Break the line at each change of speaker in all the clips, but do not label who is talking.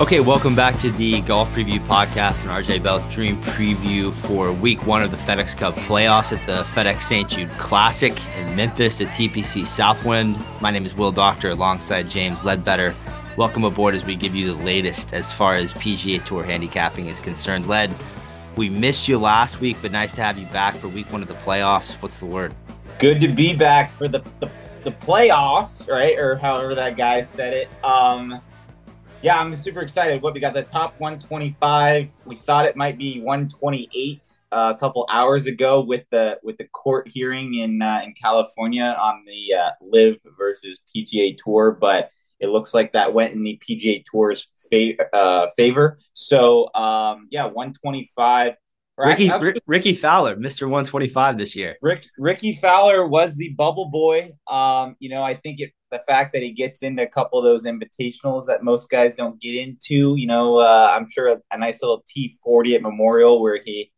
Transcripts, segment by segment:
Okay, welcome back to the Golf Preview Podcast and RJ Bell's Dream Preview for Week One of the FedEx Cup playoffs at the FedEx St. Jude Classic in Memphis at TPC Southwind. My name is Will Doctor alongside James Leadbetter. Welcome aboard as we give you the latest as far as PGA Tour handicapping is concerned. Led, we missed you last week, but nice to have you back for Week One of the playoffs. What's the word?
Good to be back for the the, the playoffs, right? Or however that guy said it. Um, yeah, I'm super excited. What we got the top 125. We thought it might be 128 uh, a couple hours ago with the with the court hearing in uh, in California on the uh, LIV versus PGA Tour, but it looks like that went in the PGA Tour's fa- uh, favor. So um, yeah, 125.
Ricky, Rickie Fowler, Mr. 125 this year.
Rick, Rickie Fowler was the bubble boy. Um, you know, I think it the fact that he gets into a couple of those invitationals that most guys don't get into. You know, uh, I'm sure a, a, nice little T40 at Memorial where he,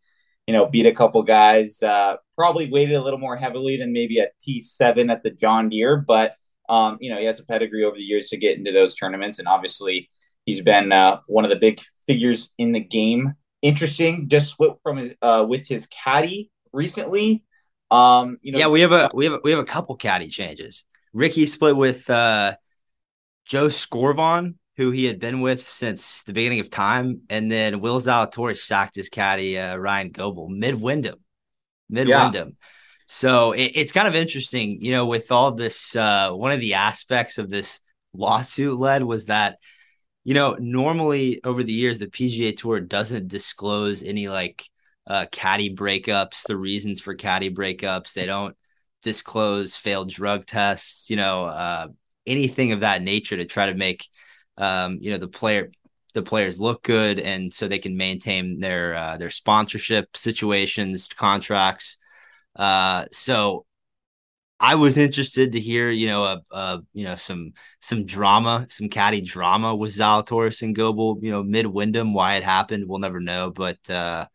you know, beat a couple guys. Uh, probably weighted a little more heavily than maybe a T7 at the John Deere, but um, you know, he has a pedigree over the years to get into those tournaments, and obviously he's been uh, one of the big figures in the game. Interesting, just from his, uh, with his caddy recently. Um,
you know, yeah, we have a we have a, we have a couple caddy changes. Rickie split with uh, Joe Skovron, who he had been with since the beginning of time, and then Will Zalatoris sacked his caddy uh, Ryan Goble mid Wyndham, mid Wyndham. Yeah. So it, it's kind of interesting, you know, with all this. Uh, one of the aspects of this lawsuit led was that, you know, normally over the years the PGA Tour doesn't disclose any like uh, caddy breakups, the reasons for caddy breakups. They don't disclose failed drug tests, you know, uh, anything of that nature to try to make, um, you know, the player the players look good and so they can maintain their uh, their sponsorship situations, contracts. Uh, so I was interested to hear, you know, a, a, you know some some drama, some caddy drama with Zalatoris and Goble, you know, mid Wyndham. Why it happened, we'll never know. But uh,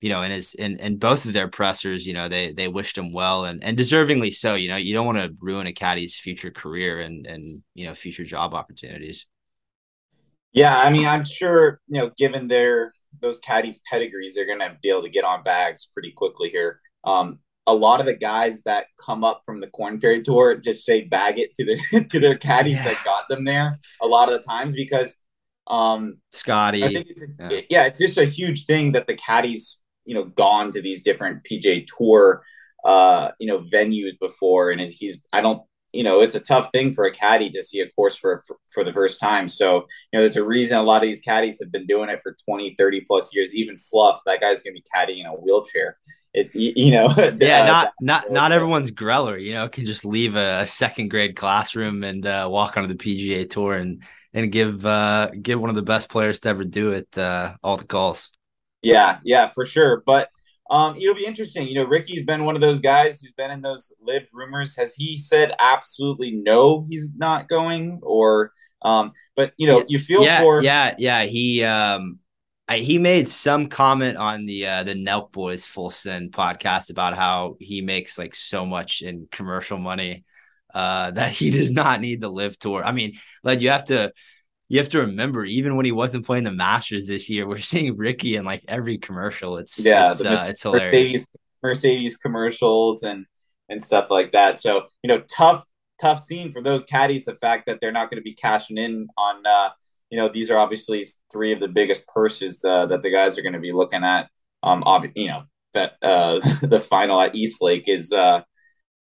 you know, and his and and both of their pressers, you know, they they wished him well and and deservingly so. You know, you don't want to ruin a caddy's future career and and you know future job opportunities.
Yeah, I mean, I'm sure you know, given their those caddies' pedigrees, they're going to be able to get on bags pretty quickly here. Um, a lot of the guys that come up from the Corn Ferry Tour just say bag it to their to their caddies yeah. that got them there a lot of the times because um
Scotty.
It's, yeah. yeah. it's just a huge thing that the caddies you know gone to these different PGA Tour uh, you know venues before, and he's I don't you know it's a tough thing for a caddy to see a course for, for, for the first time. So you know there's a reason a lot of these caddies have been doing it for 20 30 plus years. Even fluff that guy's gonna be caddying in a wheelchair. It you know
yeah uh, not not not everyone's greller you know can just leave a, a second grade classroom and uh, walk onto the pga tour and and give uh give one of the best players to ever do it uh all the calls
yeah, yeah, for sure. But um, it'll be interesting. You know, Ricky's been one of those guys who's been in those LIV rumors. Has he said absolutely no, he's not going? Or, um, but you know, you feel
yeah,
for
yeah, yeah. He um, I, he made some comment on the uh, the Nelk Boys Full Send podcast about how he makes like so much in commercial money uh, that he does not need the LIV tour. I mean, like you have to you have to remember, even when he wasn't playing the Masters this year, we're seeing Ricky in like every commercial. It's
yeah,
it's, uh, it's hilarious.
Mercedes, Mercedes commercials and and stuff like that. So you know, tough tough scene for those caddies. The fact that they're not going to be cashing in on uh, you know these are obviously three of the biggest purses uh, that the guys are going to be looking at. Um, ob- you know that uh, the final at East Lake is uh,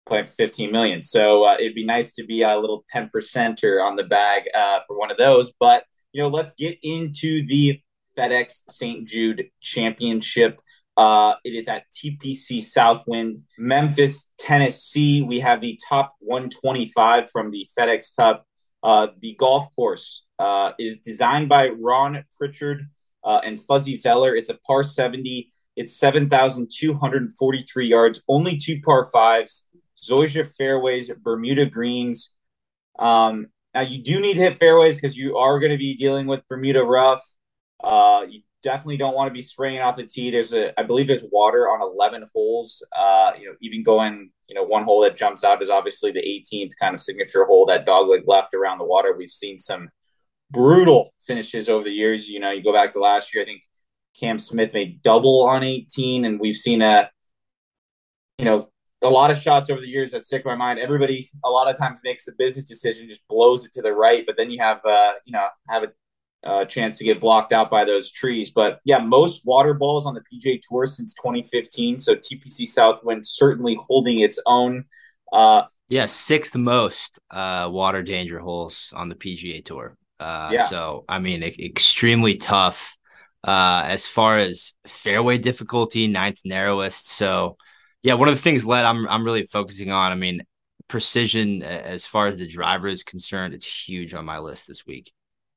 playing 15 million. So uh, it'd be nice to be a little 10 percenter on the bag uh, for one of those. But you know, let's get into the FedEx St. Jude Championship. Uh, it is at TPC Southwind, Memphis, Tennessee. We have the top 125 from the FedEx Cup. Uh, the golf course uh, is designed by Ron Prichard uh, and Fuzzy Zoeller. It's a par 70. It's 7,243 yards, only two par fives. Zoysia fairways, Bermuda greens. Um, now you do need to hit fairways because you are going to be dealing with Bermuda rough. Uh, you definitely don't want to be spraying off the tee. There's a, I believe there's water on 11 holes. Uh, you know, even going, you know, one hole that jumps out is obviously the 18th kind of signature hole that dogleg left around the water. We've seen some brutal finishes over the years. You know, you go back to last year, I think Cam Smith made double on 18, and we've seen a, you know, a lot of shots over the years that stick in my mind. Everybody a lot of times makes the business decision, just blows it to the right, but then you have, uh, you know, have a uh, chance to get blocked out by those trees. But yeah, most water balls on the PGA Tour since 2015. So TPC Southwind certainly holding its own.
Uh, yeah, sixth most uh, water danger holes on the PGA Tour. Uh, yeah. So I mean, e- extremely tough. Uh, as far as fairway difficulty, ninth narrowest. So yeah, one of the things led I'm I'm really focusing on. I mean, precision as far as the driver is concerned, it's huge on my list this week.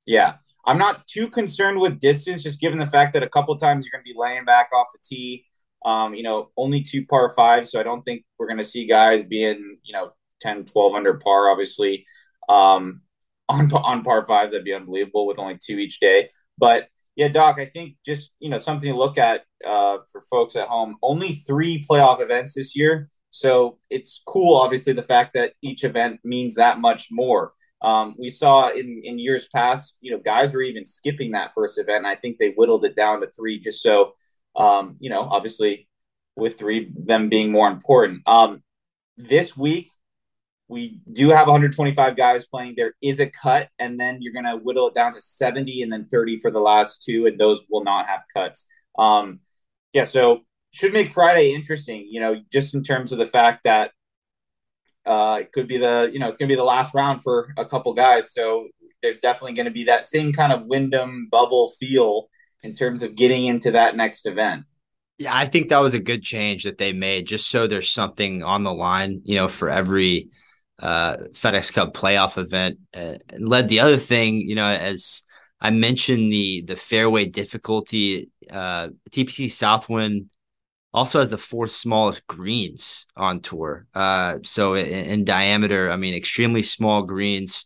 Yeah, I'm not too concerned with distance, just given the fact that a couple times you're going to be laying back off the tee. Um, you know, only two par fives, so I don't think we're going to see guys being, you know, 10, 12 under par, obviously. Um, on, on par fives, that'd be unbelievable with only two each day. But yeah, Doc, I think just, you know, something to look at uh, for folks at home. Only three playoff events this year. So it's cool, obviously, the fact that each event means that much more. Um, we saw in, in years past, you know, guys were even skipping that first event. And I think they whittled it down to three just so, um, you know, obviously with three, them being more important. Um, this week, we do have 125 guys playing. There is a cut, and then you're going to whittle it down to 70 and then 30 for the last two, and those will not have cuts. Um, yeah, so should make Friday interesting, you know, just in terms of the fact that uh, it could be the, you know, it's going to be the last round for a couple guys. So there's definitely going to be that same kind of Wyndham bubble feel in terms of getting into that next event.
Yeah, I think that was a good change that they made just so there's something on the line, you know, for every uh, FedEx Cup playoff event. Uh, led the other thing, you know, as I mentioned the the fairway difficulty, uh, TPC Southwind also has the fourth smallest greens on tour. Uh, so in, in, diameter, I mean, extremely small greens.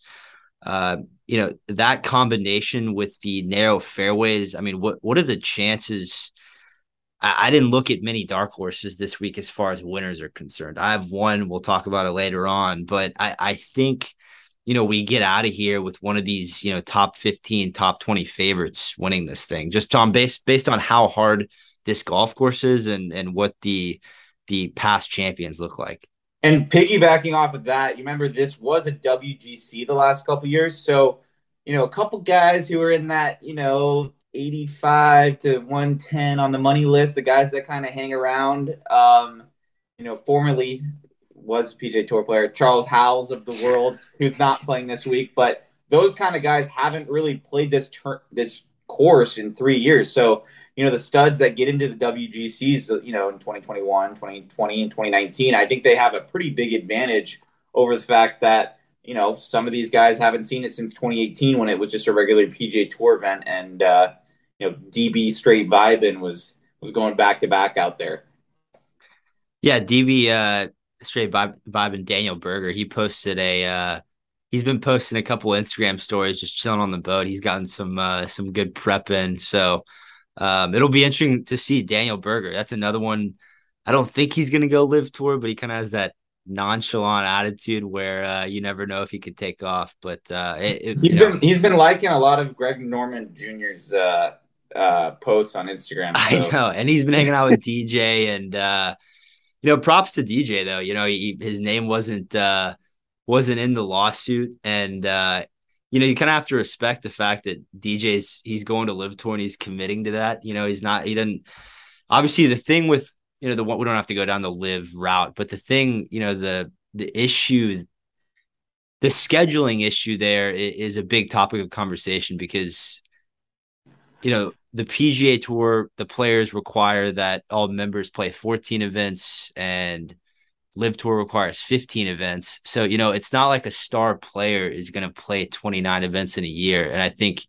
Uh, you know that combination with the narrow fairways. I mean, what what are the chances? I, I didn't look at many dark horses this week as far as winners are concerned. I have one. We'll talk about it later on, but I, I think you know, we get out of here with one of these, you know, top 15, top 20 favorites winning this thing. Just on based based on how hard this golf course is and and what the the past champions look like.
And piggybacking off of that, you remember this was a WGC the last couple years. So, you know, a couple guys who were in that, you know, 85 to 110 on the money list, the guys that kind of hang around. Um, you know, formerly was PGA Tour player, Charles Howells of the world, who's not playing this week. But those kind of guys haven't really played this ter- this course in three years. So, you know, the studs that get into the WGCs, you know, in 2021, 2020, and 2019, I think they have a pretty big advantage over the fact that, you know, some of these guys haven't seen it since 2018 when it was just a regular PGA Tour event. And, uh, you know, DB straight vibing was was going back to back out there.
Yeah, DB uh, straight vibe, vibe and Daniel Berger. He posted a uh, he's been posting a couple Instagram stories, just chilling on the boat. He's gotten some uh, some good prep in, so um, it'll be interesting to see Daniel Berger. That's another one. I don't think he's gonna go LIV tour, but he kind of has that nonchalant attitude where uh, you never know if he could take off. But uh, it,
he's been know. he's been liking a lot of Greg Norman Jr.'s uh, uh, posts on Instagram.
So. I know, and he's been hanging out with DJ and. Uh, you know, props to DJ though. You know, he, his name wasn't uh wasn't in the lawsuit, and uh, you know, you kind of have to respect the fact that DJ's he's going to LIV tour and he's committing to that. You know, he's not he didn't obviously the thing with you know the what we don't have to go down the LIV route, but the thing you know the the issue the scheduling issue there is a big topic of conversation because you know the PGA Tour, the players require that all members play 14 events and LIV Tour requires 15 events. So, you know, it's not like a star player is going to play 29 events in a year. And I think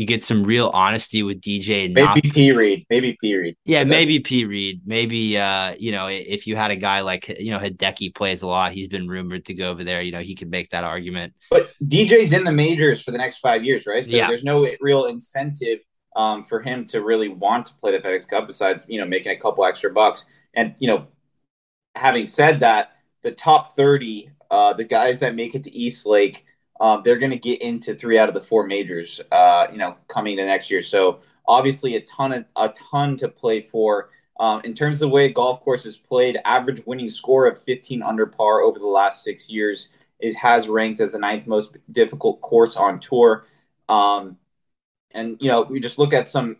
you get some real honesty with DJ.
And maybe not... P Reed, maybe P Reed.
Yeah, maybe P Reed. Maybe, uh, you know, if you had a guy like, you know, Hideki plays a lot, he's been rumored to go over there, you know, he could make that argument.
But DJ's in the majors for the next five years, right? So yeah. there's no real incentive um, for him to really want to play the FedEx Cup besides, you know, making a couple extra bucks. And, you know, having said that, the top 30, uh, the guys that make it to East Lake, um, they're going to get into three out of the four majors, uh, you know, coming to next year. So obviously a ton of a ton to play for. Um, in terms of the way golf course is played, average winning score of 15 under par over the last six years is has ranked as the ninth most difficult course on tour. Um, and you know, we just look at some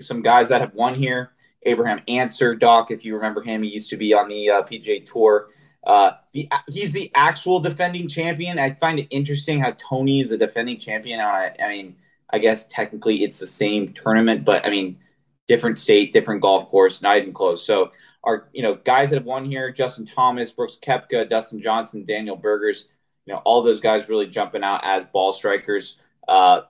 some guys that have won here. Abraham Ancer, Doc, if you remember him, he used to be on the uh, PGA Tour. Uh, the, he's the actual defending champion. I find it interesting how Tony is the defending champion. I, I mean, I guess technically it's the same tournament, but I mean, different state, different golf course, not even close. So, our you know guys that have won here: Justin Thomas, Brooks Koepka, Dustin Johnson, Daniel Bergers. You know, all those guys really jumping out as ball strikers. Uh,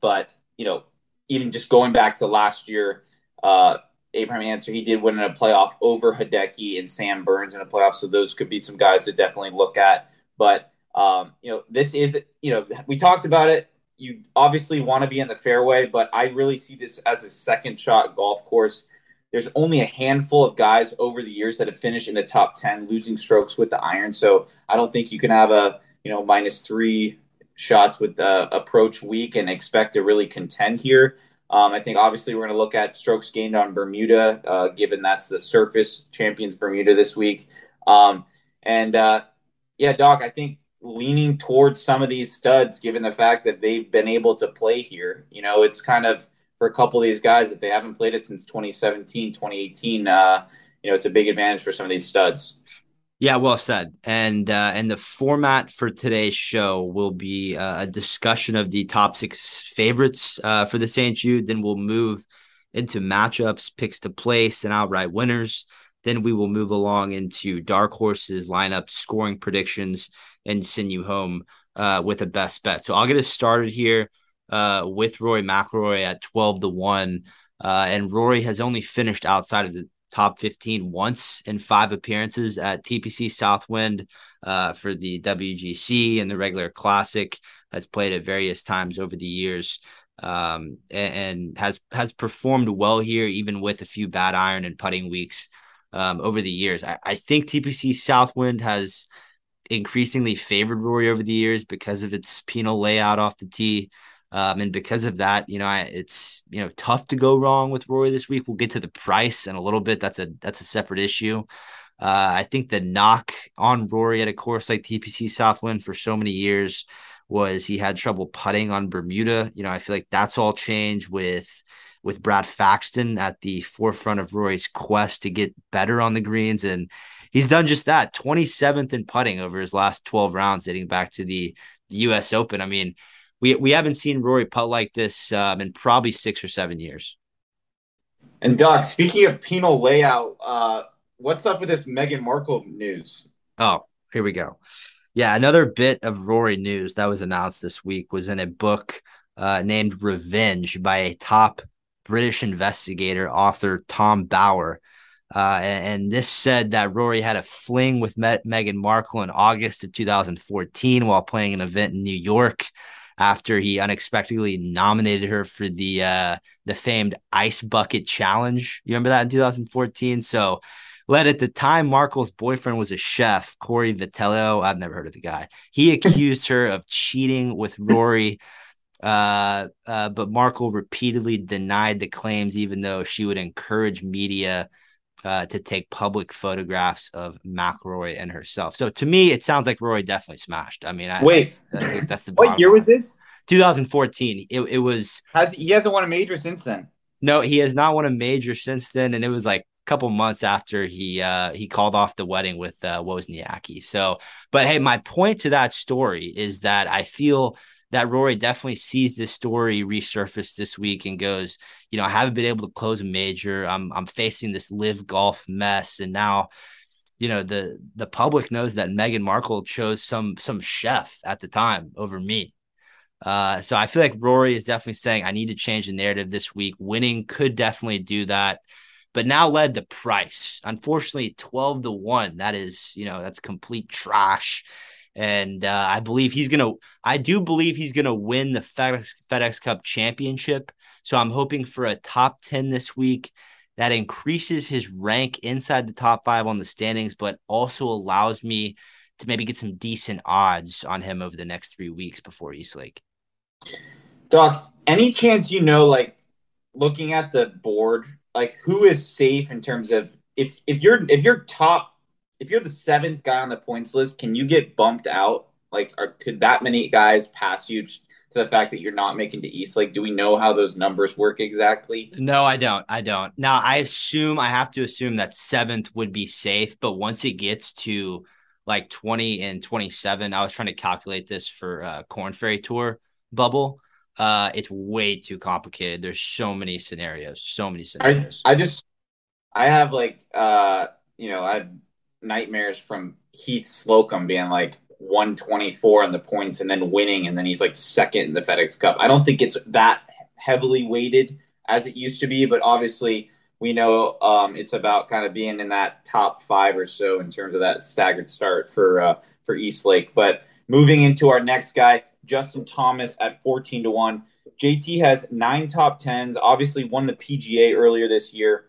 but you know, even just going back to last year, uh, Abraham Ancer. he did win in a playoff over Hideki and Sam Burns in a playoff. So those could be some guys to definitely look at. But um, you know, this is you know we talked about it. You obviously want to be in the fairway, but I really see this as a second shot golf course. There's only a handful of guys over the years that have finished in the top ten, losing strokes with the iron. So I don't think you can have a you know minus three shots with the approach week and expect to really contend here. Um, I think obviously we're going to look at strokes gained on Bermuda, uh, given that's the surface champions Bermuda this week. Um, and uh, yeah, Doc, I think leaning towards some of these studs, given the fact that they've been able to play here. You know, it's kind of for a couple of these guys, if they haven't played it since 2017, 2018, uh, you know, it's a big advantage for some of these studs.
Yeah, well said. And uh, and the format for today's show will be uh, a discussion of the top six favorites uh, for the St. Jude. Then we'll move into matchups, picks to place, and outright winners. Then we will move along into dark horses, lineup, scoring predictions, and send you home uh, with a best bet. So I'll get us started here uh, with Rory McIlroy at twelve to one. Uh, and Rory has only finished outside of the top 15 once in five appearances at TPC Southwind uh, for the WGC and the regular classic. Has played at various times over the years um, and, and, has has performed well here, even with a few bad iron and putting weeks um, over the years. I, I think TPC Southwind has increasingly favored Rory over the years because of its penal layout off the tee. Um, and because of that, you know, I, it's you know tough to go wrong with Rory this week. We'll get to the price in a little bit. That's a that's a separate issue. Uh, I think the knock on Rory at a course like TPC Southwind for so many years was he had trouble putting on Bermuda. You know, I feel like that's all changed with with Brad Faxon at the forefront of Rory's quest to get better on the greens, and he's done just that. Twenty seventh in putting over his last twelve rounds, dating back to the, the U.S. Open. I mean we we haven't seen Rory putt like this um, in probably six or seven years.
And Doc, speaking of penal layout, uh, what's up with this Meghan Markle news?
Oh, here we go. Yeah, another bit of Rory news that was announced this week was in a book uh, named Revenge by a top British investigator, author Tom Bower. Uh, and, and, this said that Rory had a fling with Met Meghan Markle in August of 2014 while playing an event in New York after he unexpectedly nominated her for the uh, the famed ice bucket challenge. You remember that in 2014? So led at the time Markle's boyfriend was a chef, Cory Vitiello. I've never heard of the guy. He accused her of cheating with Rory. Uh, uh, but Markle repeatedly denied the claims, even though she would encourage media uh, to take public photographs of McIlroy and herself. So to me, it sounds like Roy definitely smashed. I mean, I,
wait,
I, that's the
what year was this?
2014. It, it was.
Has he hasn't won a major since then?
No, he has not won a major since then, and it was like a couple months after he uh, he called off the wedding with uh, Wozniacki. So, but hey, my point to that story is that I feel that Rory definitely sees this story resurface this week and goes, you know, I haven't been able to close a major. I'm I'm facing this live golf mess, and now, you know, the the public knows that Meghan Markle chose some some chef at the time over me. Uh, so I feel like Rory is definitely saying I need to change the narrative this week. Winning could definitely do that, but now led the price. Unfortunately, twelve to one. That is, you know, that's complete trash and uh, I believe he's gonna. I do believe he's gonna win the FedEx FedEx Cup championship. So I'm hoping for a top ten this week that increases his rank inside the top five on the standings, but also allows me to maybe get some decent odds on him over the next three weeks before East Lake.
Doc, any chance you know, like looking at the board, like who is safe in terms of if if you're if you're top if you're the seventh guy on the points list, can you get bumped out? Like, are, could that many guys pass you to the fact that you're not making the East Lake, Do we know how those numbers work exactly?
No, I don't. I don't. Now, I assume I have to assume that seventh would be safe, but once it gets to like 20 and 27, I was trying to calculate this for uh, Corn Ferry Tour bubble. Uh, it's way too complicated. There's so many scenarios, so many scenarios.
I, I just, I have like, uh, you know, I nightmares from Heath Slocum being like 124 on the points and then winning, and then he's like second in the FedEx Cup. I don't think it's that heavily weighted as it used to be, but obviously we know um, it's about kind of being in that top five or so in terms of that staggered start for uh, for East Lake. But moving into our next guy, Justin Thomas at 14 to 1. JT has nine top tens, obviously won the PGA earlier this year,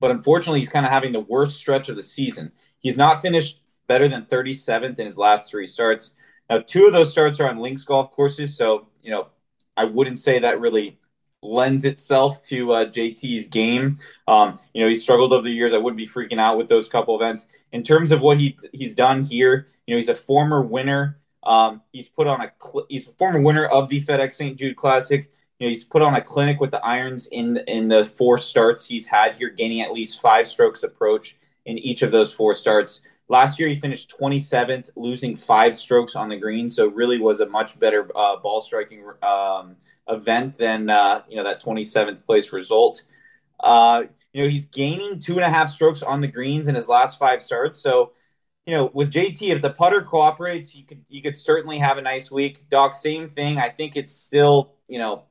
but unfortunately, he's kind of having the worst stretch of the season. He's not finished better than 37th in his last three starts. Now, two of those starts are on links golf courses, so you know I wouldn't say that really lends itself to uh, JT's game. Um, you know, he struggled over the years. I wouldn't be freaking out with those couple events. In terms of what he he's done here, you know, he's a former winner. Um, he's put on a cl- he's a former winner of the FedEx St. Jude Classic. You know, he's put on a clinic with the irons in the, in the four starts he's had here, gaining at least five strokes approach in each of those four starts. Last year, he finished 27th, losing five strokes on the green. So, really was a much better uh, ball striking um, event than uh, you know that 27th place result. Uh, you know, he's gaining two and a half strokes on the greens in his last five starts. So, you know, with JT, if the putter cooperates, you could you could certainly have a nice week. Doc, same thing. I think it's still you know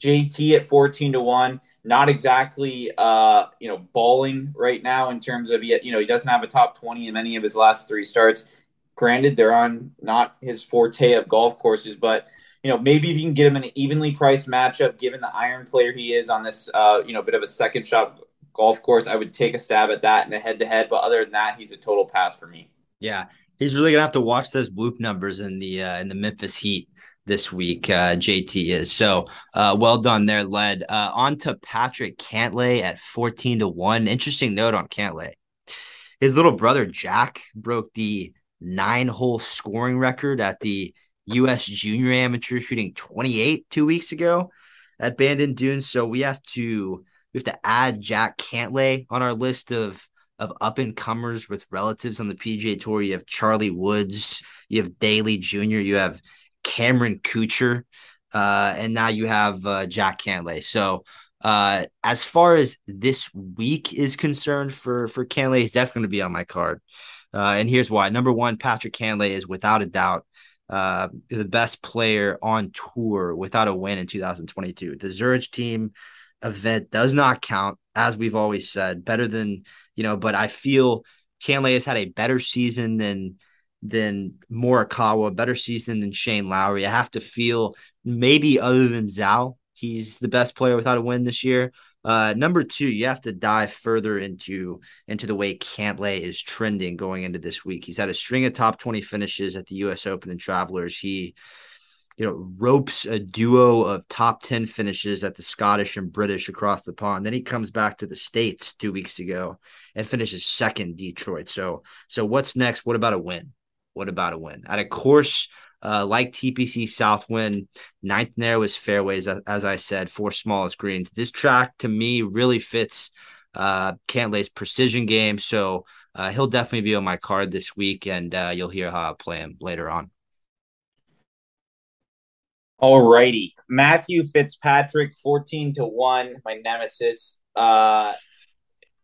JT at 14 to 1, not exactly uh, you know, balling right now in terms of yet, you know, he doesn't have a top 20 in any of his last three starts. Granted, they're on not his forte of golf courses, but you know, maybe if you can get him an evenly priced matchup, given the iron player he is on this uh, you know, bit of a second shot golf course, I would take a stab at that in a head to head. But other than that, he's a total pass for me.
Yeah. He's really gonna have to watch those whoop numbers in the uh, in the Memphis Heat this week. Uh, JT is so uh, well done there, led uh, on to Patrick Cantlay at fourteen to one. Interesting note on Cantlay. His little brother Jack broke the nine-hole scoring record at the U.S. Junior Amateur, shooting twenty-eight two weeks ago at Bandon Dunes. So we have to we have to add Jack Cantlay on our list of of up and comers with relatives on the PGA Tour. You have Charlie Woods, you have Daly Jr., you have Cameron Kuchar, uh, and now you have uh, Jack Cantlay. So uh, as far as this week is concerned for for Cantlay, he's definitely going to be on my card. Uh, and here's why: number one, Patrick Cantlay is without a doubt uh, the best player on tour without a win in 2022. The Zurich team event does not count, as we've always said. Better than you know, but I feel Cantlay has had a better season than than Morikawa, better season than Shane Lowry. I have to feel maybe other than Zal, he's the best player without a win this year. Uh, number two, you have to dive further into into the way Cantlay is trending going into this week. He's had a string of top twenty finishes at the U.S. Open and Travelers. He, you know, ropes a duo of top ten finishes at the Scottish and British across the pond. Then he comes back to the states two weeks ago and finishes second Detroit. So, so what's next? What about a win? What about a win? At a course uh, like TPC Southwind, ninth narrowest fairways, as I said, four smallest greens. This track to me really fits uh, Cantlay's precision game. So uh, he'll definitely be on my card this week, and uh, you'll hear how I play him later on.
All righty. Matthew Fitzpatrick, 14 to 1, my nemesis. Uh,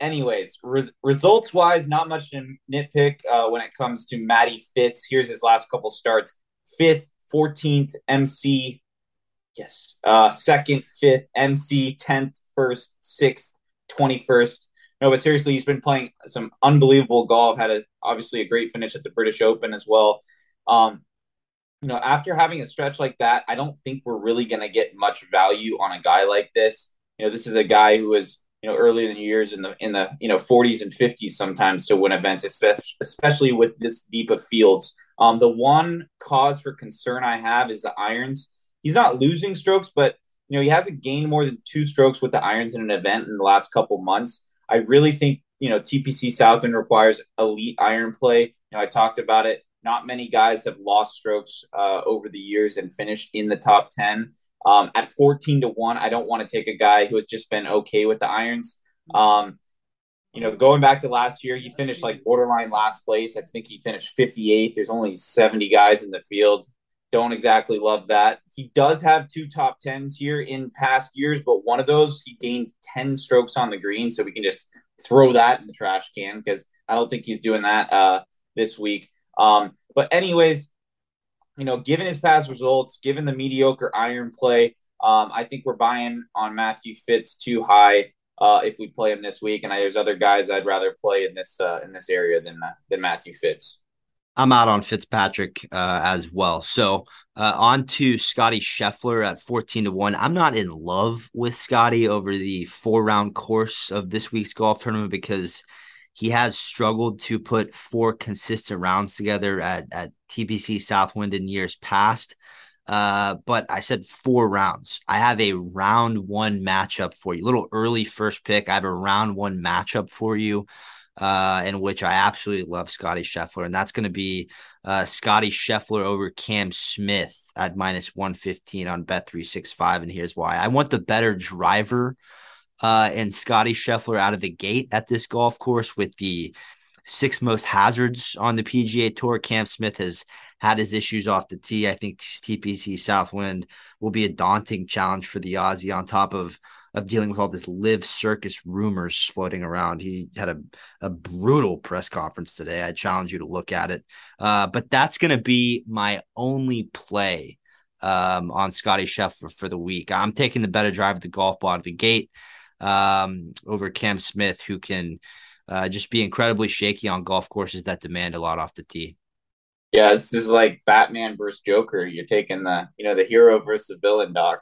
anyways, re- results wise, not much to nitpick uh, when it comes to Matty Fitz. Here's his last couple starts: fifth, fourteenth, MC. Yes, uh, second, fifth, MC, tenth, first, sixth, twenty-first. No, but seriously, he's been playing some unbelievable golf. Had a obviously a great finish at the British Open as well. Um, you know, after having a stretch like that, I don't think we're really going to get much value on a guy like this. You know, this is a guy who is you know earlier in the years in the in the you know 40s and 50s sometimes to win events, especially with this deep of fields. Um, the one cause for concern I have is the irons. He's not losing strokes, but you know he hasn't gained more than two strokes with the irons in an event in the last couple months. I really think you know TPC Southwind requires elite iron play. You know I talked about it. Not many guys have lost strokes uh, over the years and finished in the top ten. Um, at 14 to 1, I don't want to take a guy who has just been okay with the irons. Um, you know, going back to last year, he finished like borderline last place. I think he finished 58th. There's only 70 guys in the field. Don't exactly love that. He does have two top tens here in past years, but one of those he gained 10 strokes on the green. So we can just throw that in the trash can because I don't think he's doing that uh, this week. Um, but, anyways, you know, given his past results, given the mediocre iron play, um, I think we're buying on Matthew Fitz too high uh, if we play him this week. And I, there's other guys I'd rather play in this uh, in this area than uh, than Matthew Fitz.
I'm out on Fitzpatrick uh, as well. So uh, on to Scotty Scheffler at 14 to 1. I'm not in love with Scotty over the four round course of this week's golf tournament because he has struggled to put four consistent rounds together at, at TPC Southwind in years past. Uh, but I said four rounds. I have a round one matchup for you. Little early first pick. I have a round one matchup for you, uh, in which I absolutely love Scotty Scheffler, and that's going to be uh, Scotty Scheffler over Cam Smith at minus one fifteen on Bet three six five. And here's why: I want the better driver uh, and Scotty Scheffler out of the gate at this golf course with the six most hazards on the PGA Tour. Cam Smith has had his issues off the tee. I think TPC Southwind will be a daunting challenge for the Aussie on top of of dealing with all this LIV circus rumors floating around. He had a, a brutal press conference today. I challenge you to look at it. Uh, but that's going to be my only play um, on Scotty Scheffler for the week. I'm taking the better drive of the golf ball out of the gate um, over Cam Smith, who can uh, just be incredibly shaky on golf courses that demand a lot off the tee.
Yeah, it's just like Batman versus Joker. You're taking the you know the hero versus the villain, Doc.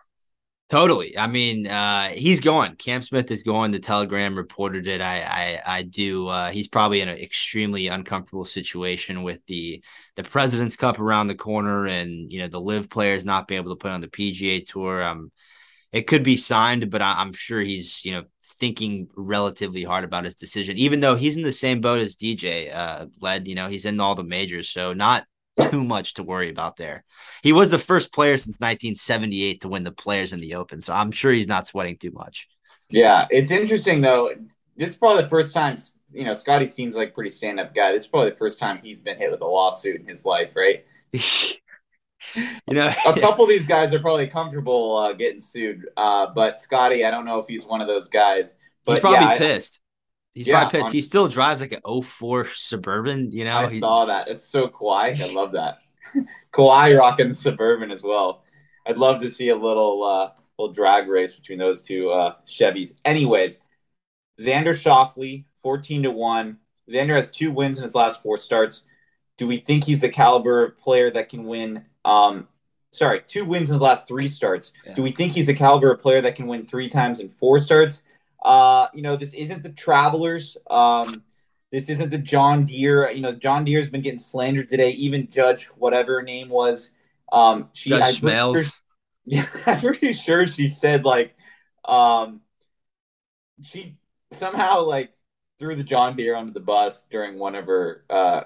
Totally. I mean, uh, he's going. Cam Smith is going. The Telegram reported it. I, I, I do. Uh, he's probably in an extremely uncomfortable situation with the the President's Cup around the corner, and you know the LIV players not being able to play on the PGA Tour. Um, it could be signed, but I, am sure he's you know thinking relatively hard about his decision. Even though he's in the same boat as DJ uh, led, you know he's in all the majors, so not too much to worry about there. He was the first player since 1978 to win the Players in the Open, so I'm sure he's not sweating too much.
Yeah, it's interesting though. This is probably the first time you know Scotty seems like pretty stand up guy. This is probably the first time he's been hit with a lawsuit in his life, right? you know, a couple of these guys are probably comfortable uh, getting sued, uh, but Scotty, I don't know if he's one of those guys. But
he's probably yeah, pissed. He's yeah, probably pissed. On, he still drives like an 04 Suburban. You know,
I saw that. It's so Kawhi. I love that. Kawhi rocking the Suburban as well. I'd love to see a little uh, little drag race between those two uh, Chevys. Anyways, Xander Schauffele, 14 to 1. Xander has two wins in his last four starts. Do we think he's the caliber player that can win um, sorry, two wins in his last three starts. Yeah. Do we think he's a caliber of player that can win three times in four starts? Uh, you know, this isn't the Travelers. Um, this isn't the John Deere. You know, John Deere's been getting slandered today. Even Judge, whatever her name was, um, she
Judge smells. Sure,
yeah, I'm pretty sure she said like, um, she somehow like threw the John Deere under the bus during one of her uh,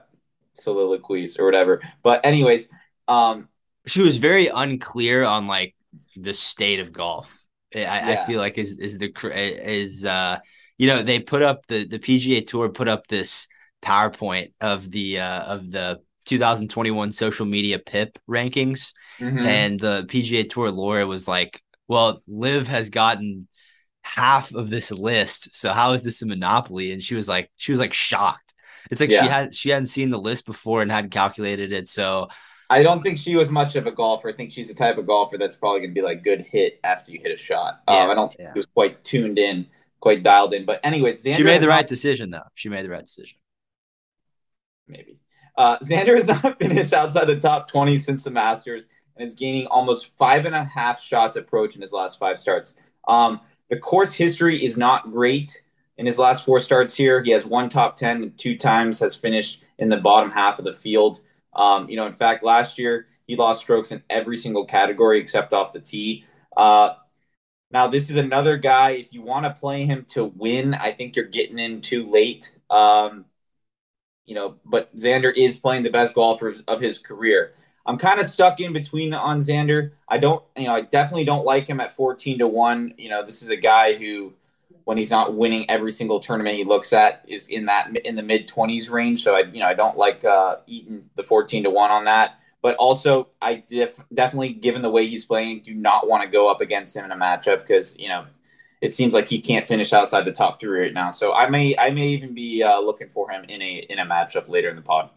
soliloquies or whatever. But anyways, um,
she was very unclear on like the state of golf. I, yeah. I feel like is is the is uh you know they put up the the PGA Tour put up this PowerPoint of the uh of the 2021 social media PIP rankings, mm-hmm. and the PGA Tour lawyer was like, "Well, LIV has gotten half of this list, so how is this a monopoly?" And she was like, she was like shocked. It's like yeah. she had she hadn't seen the list before and hadn't calculated it, so
I don't think she was much of a golfer. I think she's the type of golfer that's probably going to be like good hit after you hit a shot. Yeah, um, I don't think yeah. she was quite tuned in, quite dialed in. But anyways,
Xander she made the right not... decision though. She made the right decision.
Maybe. Uh, Xander has not finished outside the top 20 since the Masters and is gaining almost five and a half shots approach in his last five starts. Um, the course history is not great in his last four starts here. He has one top 10 two times has finished in the bottom half of the field. Um, you know, in fact, last year he lost strokes in every single category except off the tee. Uh, now, this is another guy. If you want to play him to win, I think you're getting in too late. Um, you know, but Xander is playing the best golfer of his career. I'm kind of stuck in between on Xander. I don't, you know, I definitely don't like him at 14 to 1. You know, this is a guy who when he's not winning every single tournament he looks at is in that in the mid 20s range. So I, you know, I don't like uh, eating the 14 to 1 on that. But also, I def- definitely, given the way he's playing, do not want to go up against him in a matchup because you know it seems like he can't finish outside the top three right now. So I may I may even be uh, looking for him in a in a matchup later in the pod.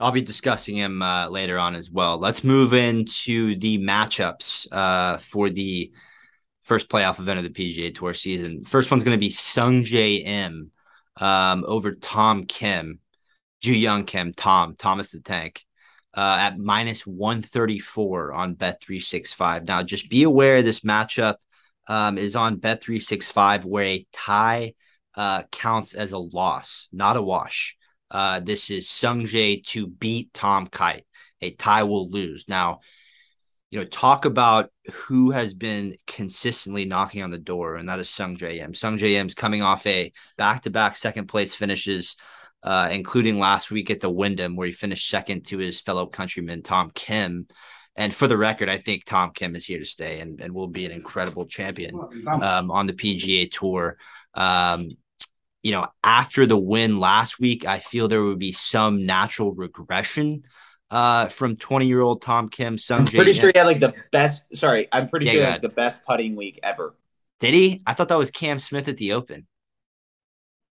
I'll be discussing him uh, later on as well. Let's move into the matchups uh, for the first playoff event of the PGA Tour season. First one's going to be Sungjae Im um, over Tom Kim, Joohyung Kim, Tom Thomas the Tank. Uh, at minus 134 on Bet365. Now, just be aware this matchup um, is on Bet365 where a tie uh, counts as a loss, not a wash. Uh, this is Sungjae to beat Tom Kite. A tie will lose. Now, you know, talk about who has been consistently knocking on the door, and that is Sungjae Im. Sungjae Im is coming off a back-to-back second place finishes, uh, including last week at the Wyndham, where he finished second to his fellow countryman Tom Kim. And for the record, I think Tom Kim is here to stay and, and will be an incredible champion um, on the PGA Tour. Um, you know, after the win last week, I feel there would be some natural regression uh, from 20 year old Tom Kim. Sung
I'm pretty sure he had like the best. Sorry, I'm pretty yeah, sure the best putting week ever.
Did he? I thought that was Cam Smith at the Open.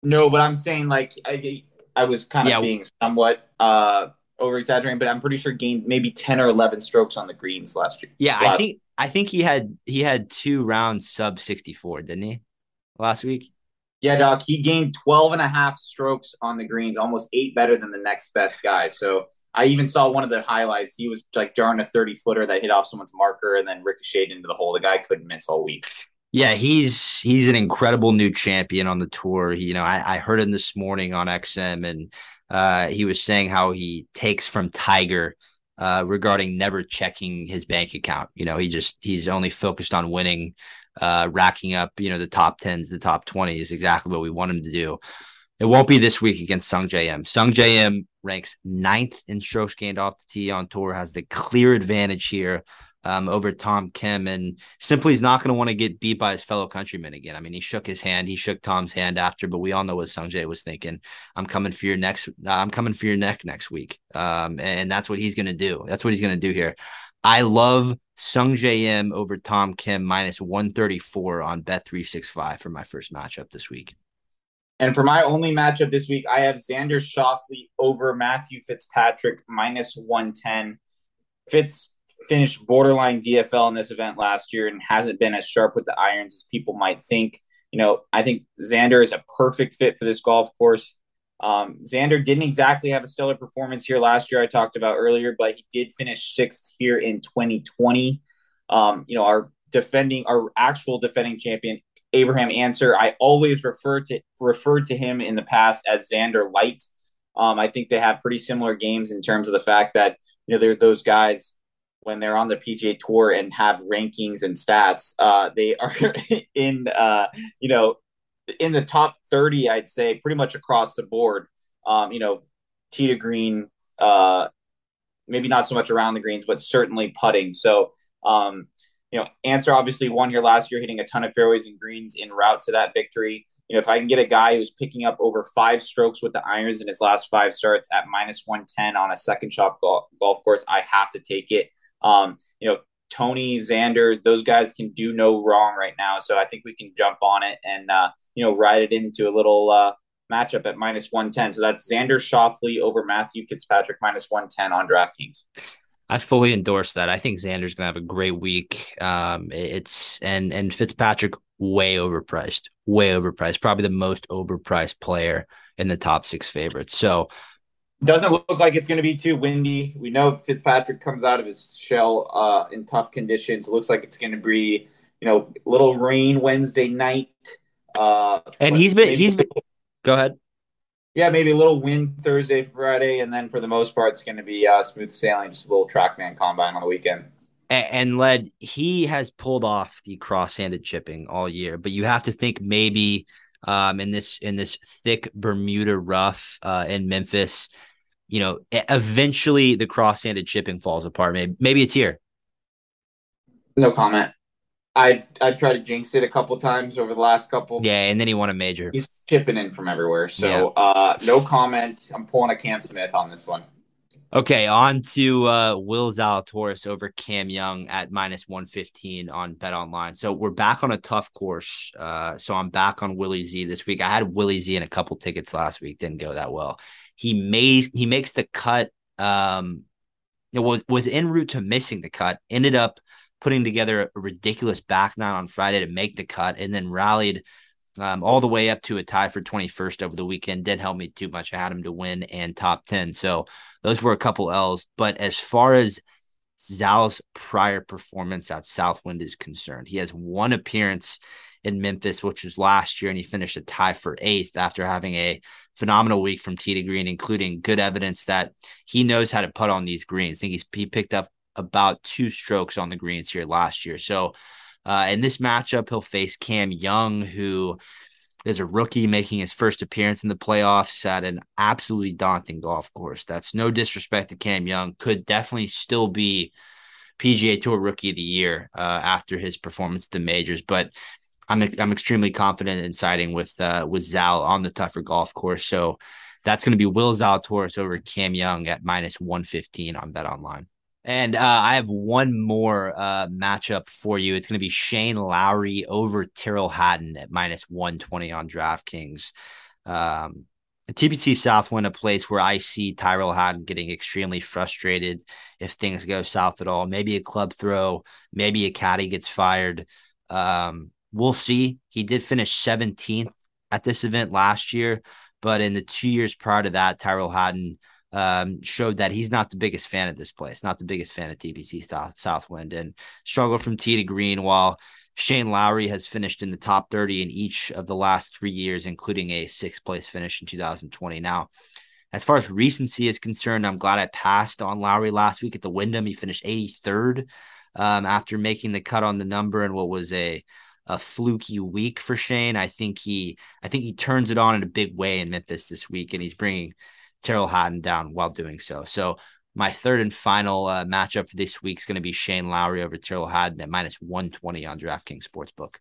No, but I'm saying like I, I was kind of yeah. being somewhat uh, over exaggerating, but I'm pretty sure gained maybe 10 or 11 strokes on the greens last year.
Yeah,
last
I think I think he had he had two rounds sub 64, didn't he? Last week.
Yeah, Doc, he gained 12 and a half strokes on the greens, almost eight better than the next best guy. So I even saw one of the highlights. He was like jarring a 30 footer that hit off someone's marker and then ricocheted into the hole. The guy couldn't miss all week.
Yeah, he's he's an incredible new champion on the tour. He, you know, I, I heard him this morning on XM and uh, he was saying how he takes from Tiger uh, regarding never checking his bank account. You know, he just he's only focused on winning uh, racking up, you know, the top 10s, the top 20 is exactly what we want him to do. It won't be this week against Sung Im. Sung Im ranks ninth in strokes gained off the tee on tour, has the clear advantage here um, over Tom Kim, and simply is not going to want to get beat by his fellow countrymen again. I mean, he shook his hand, he shook Tom's hand after, but we all know what Sungjae was thinking. I'm coming for your next. I'm coming for your neck next week, um, and that's what he's going to do. That's what he's going to do here. I love Sungjae Im over Tom Kim minus 134 on Bet365 for my first matchup this week.
And for my only matchup this week, I have Xander Schauffele over Matthew Fitzpatrick minus 110. Fitz finished borderline DFL in this event last year and hasn't been as sharp with the irons as people might think. You know, I think Xander is a perfect fit for this golf course. Um, Xander didn't exactly have a stellar performance here last year, I talked about earlier, but he did finish sixth here in 2020. Um, you know, our defending, our actual defending champion, Abraham Ancer. I always refer to referred to him in the past as Xander Light. Um, I think they have pretty similar games in terms of the fact that you know they're those guys when they're on the PGA Tour and have rankings and stats. Uh, they are in uh, you know in the top 30, I'd say pretty much across the board. Um, you know, tee to green, uh, maybe not so much around the greens, but certainly putting. So, um, you know, Ancer obviously won here last year, hitting a ton of fairways and greens in route to that victory. You know, if I can get a guy who's picking up over five strokes with the irons in his last five starts at minus 110 on a second shot golf, golf course, I have to take it. Um, you know, Tony, Xander, those guys can do no wrong right now. So I think we can jump on it and, uh, you know, ride it into a little uh, matchup at minus 110. So that's Xander Schauffele over Matthew Fitzpatrick minus 110 on DraftKings.
I fully endorse that. I think Xander's gonna have a great week. Um, it's and and Fitzpatrick way overpriced, way overpriced, probably the most overpriced player in the top six favorites. So
doesn't look like it's going to be too windy. We know Fitzpatrick comes out of his shell uh, in tough conditions. It looks like it's going to be you know, little rain Wednesday night. Uh,
and he's been he's been. Go ahead.
Yeah, maybe a little wind Thursday, Friday, and then for the most part, it's going to be uh, smooth sailing, just a little TrackMan combine on the weekend.
And, and led, he has pulled off the cross-handed chipping all year, but you have to think maybe um, in this in this thick Bermuda rough uh, in Memphis, you know, eventually the cross-handed chipping falls apart. Maybe maybe it's here.
No comment. I've I've tried to jinx it a couple times over the last couple.
Yeah, and then he won a major.
He's chipping in from everywhere. So yeah. uh, no comment. I'm pulling a Cam Smith on this one.
Okay, on to uh, Will Zalatoris over Cam Young at minus 115 on Bet Online. So we're back on a tough course. Uh, so I'm back on Willie Z this week. I had Willie Z in a couple tickets last week, didn't go that well. He made he makes the cut. Um, it was was en route to missing the cut. Ended up putting together a ridiculous back nine on Friday to make the cut, and then rallied um, all the way up to a tie for 21st over the weekend. Didn't help me too much. I had him to win and top 10. So those were a couple L's. But as far as Zal's prior performance at Southwind is concerned, he has one appearance in Memphis, which was last year, and he finished a tie for eighth after having a phenomenal week from Tee to Green, including good evidence that he knows how to put on these greens. I think he's he picked up about two strokes on the greens here last year. So uh, in this matchup, he'll face Cam Young, who is a rookie making his first appearance in the playoffs at an absolutely daunting golf course. That's no disrespect to Cam Young, could definitely still be PGA Tour Rookie of the Year uh, after his performance at the majors. But I'm I'm extremely confident in siding with uh, with Zal on the tougher golf course. So that's going to be Will Zalatoris over Cam Young at minus 115 on Bet Online. And uh, I have one more uh, matchup for you. It's going to be Shane Lowry over Tyrrell Hatton at minus 120 on DraftKings. Um, TPC Southwind, a place where I see Tyrrell Hatton getting extremely frustrated if things go south at all. Maybe a club throw, maybe a caddy gets fired. Um, we'll see. He did finish 17th at this event last year, but in the two years prior to that, Tyrrell Hatton – um, showed that he's not the biggest fan of this place, not the biggest fan of TPC South, Southwind, and struggled from tee to green. While Shane Lowry has finished in the top 30 in each of the last three years, including a sixth place finish in 2020. Now, as far as recency is concerned, I'm glad I passed on Lowry last week at the Wyndham. He finished 83rd um, after making the cut on the number and what was a a fluky week for Shane. I think he I think he turns it on in a big way in Memphis this week, and he's bringing Tyrrell Hatton down while doing so. So my third and final uh, matchup for this week is going to be Shane Lowry over Tyrrell Hatton at minus 120 on DraftKings Sportsbook.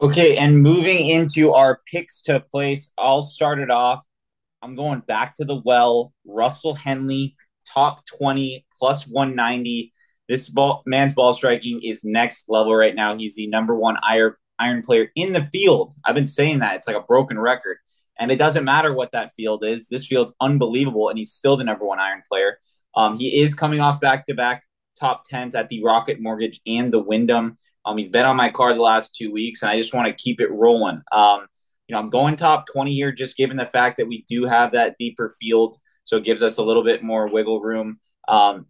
Okay, and moving into our picks to place, I'll start it off. I'm going back to the well. Russell Henley, top 20, plus 190. This ball, man's ball striking is next level right now. He's the number one iron, iron player in the field. I've been saying that. It's like a broken record. And it doesn't matter what that field is. This field's unbelievable, and he's still the number one iron player. Um, he is coming off back to back top tens at the Rocket Mortgage and the Wyndham. Um, he's been on my card the last two weeks, and I just want to keep it rolling. Um, you know, I'm going top 20 here, just given the fact that we do have that deeper field, so it gives us a little bit more wiggle room. Um,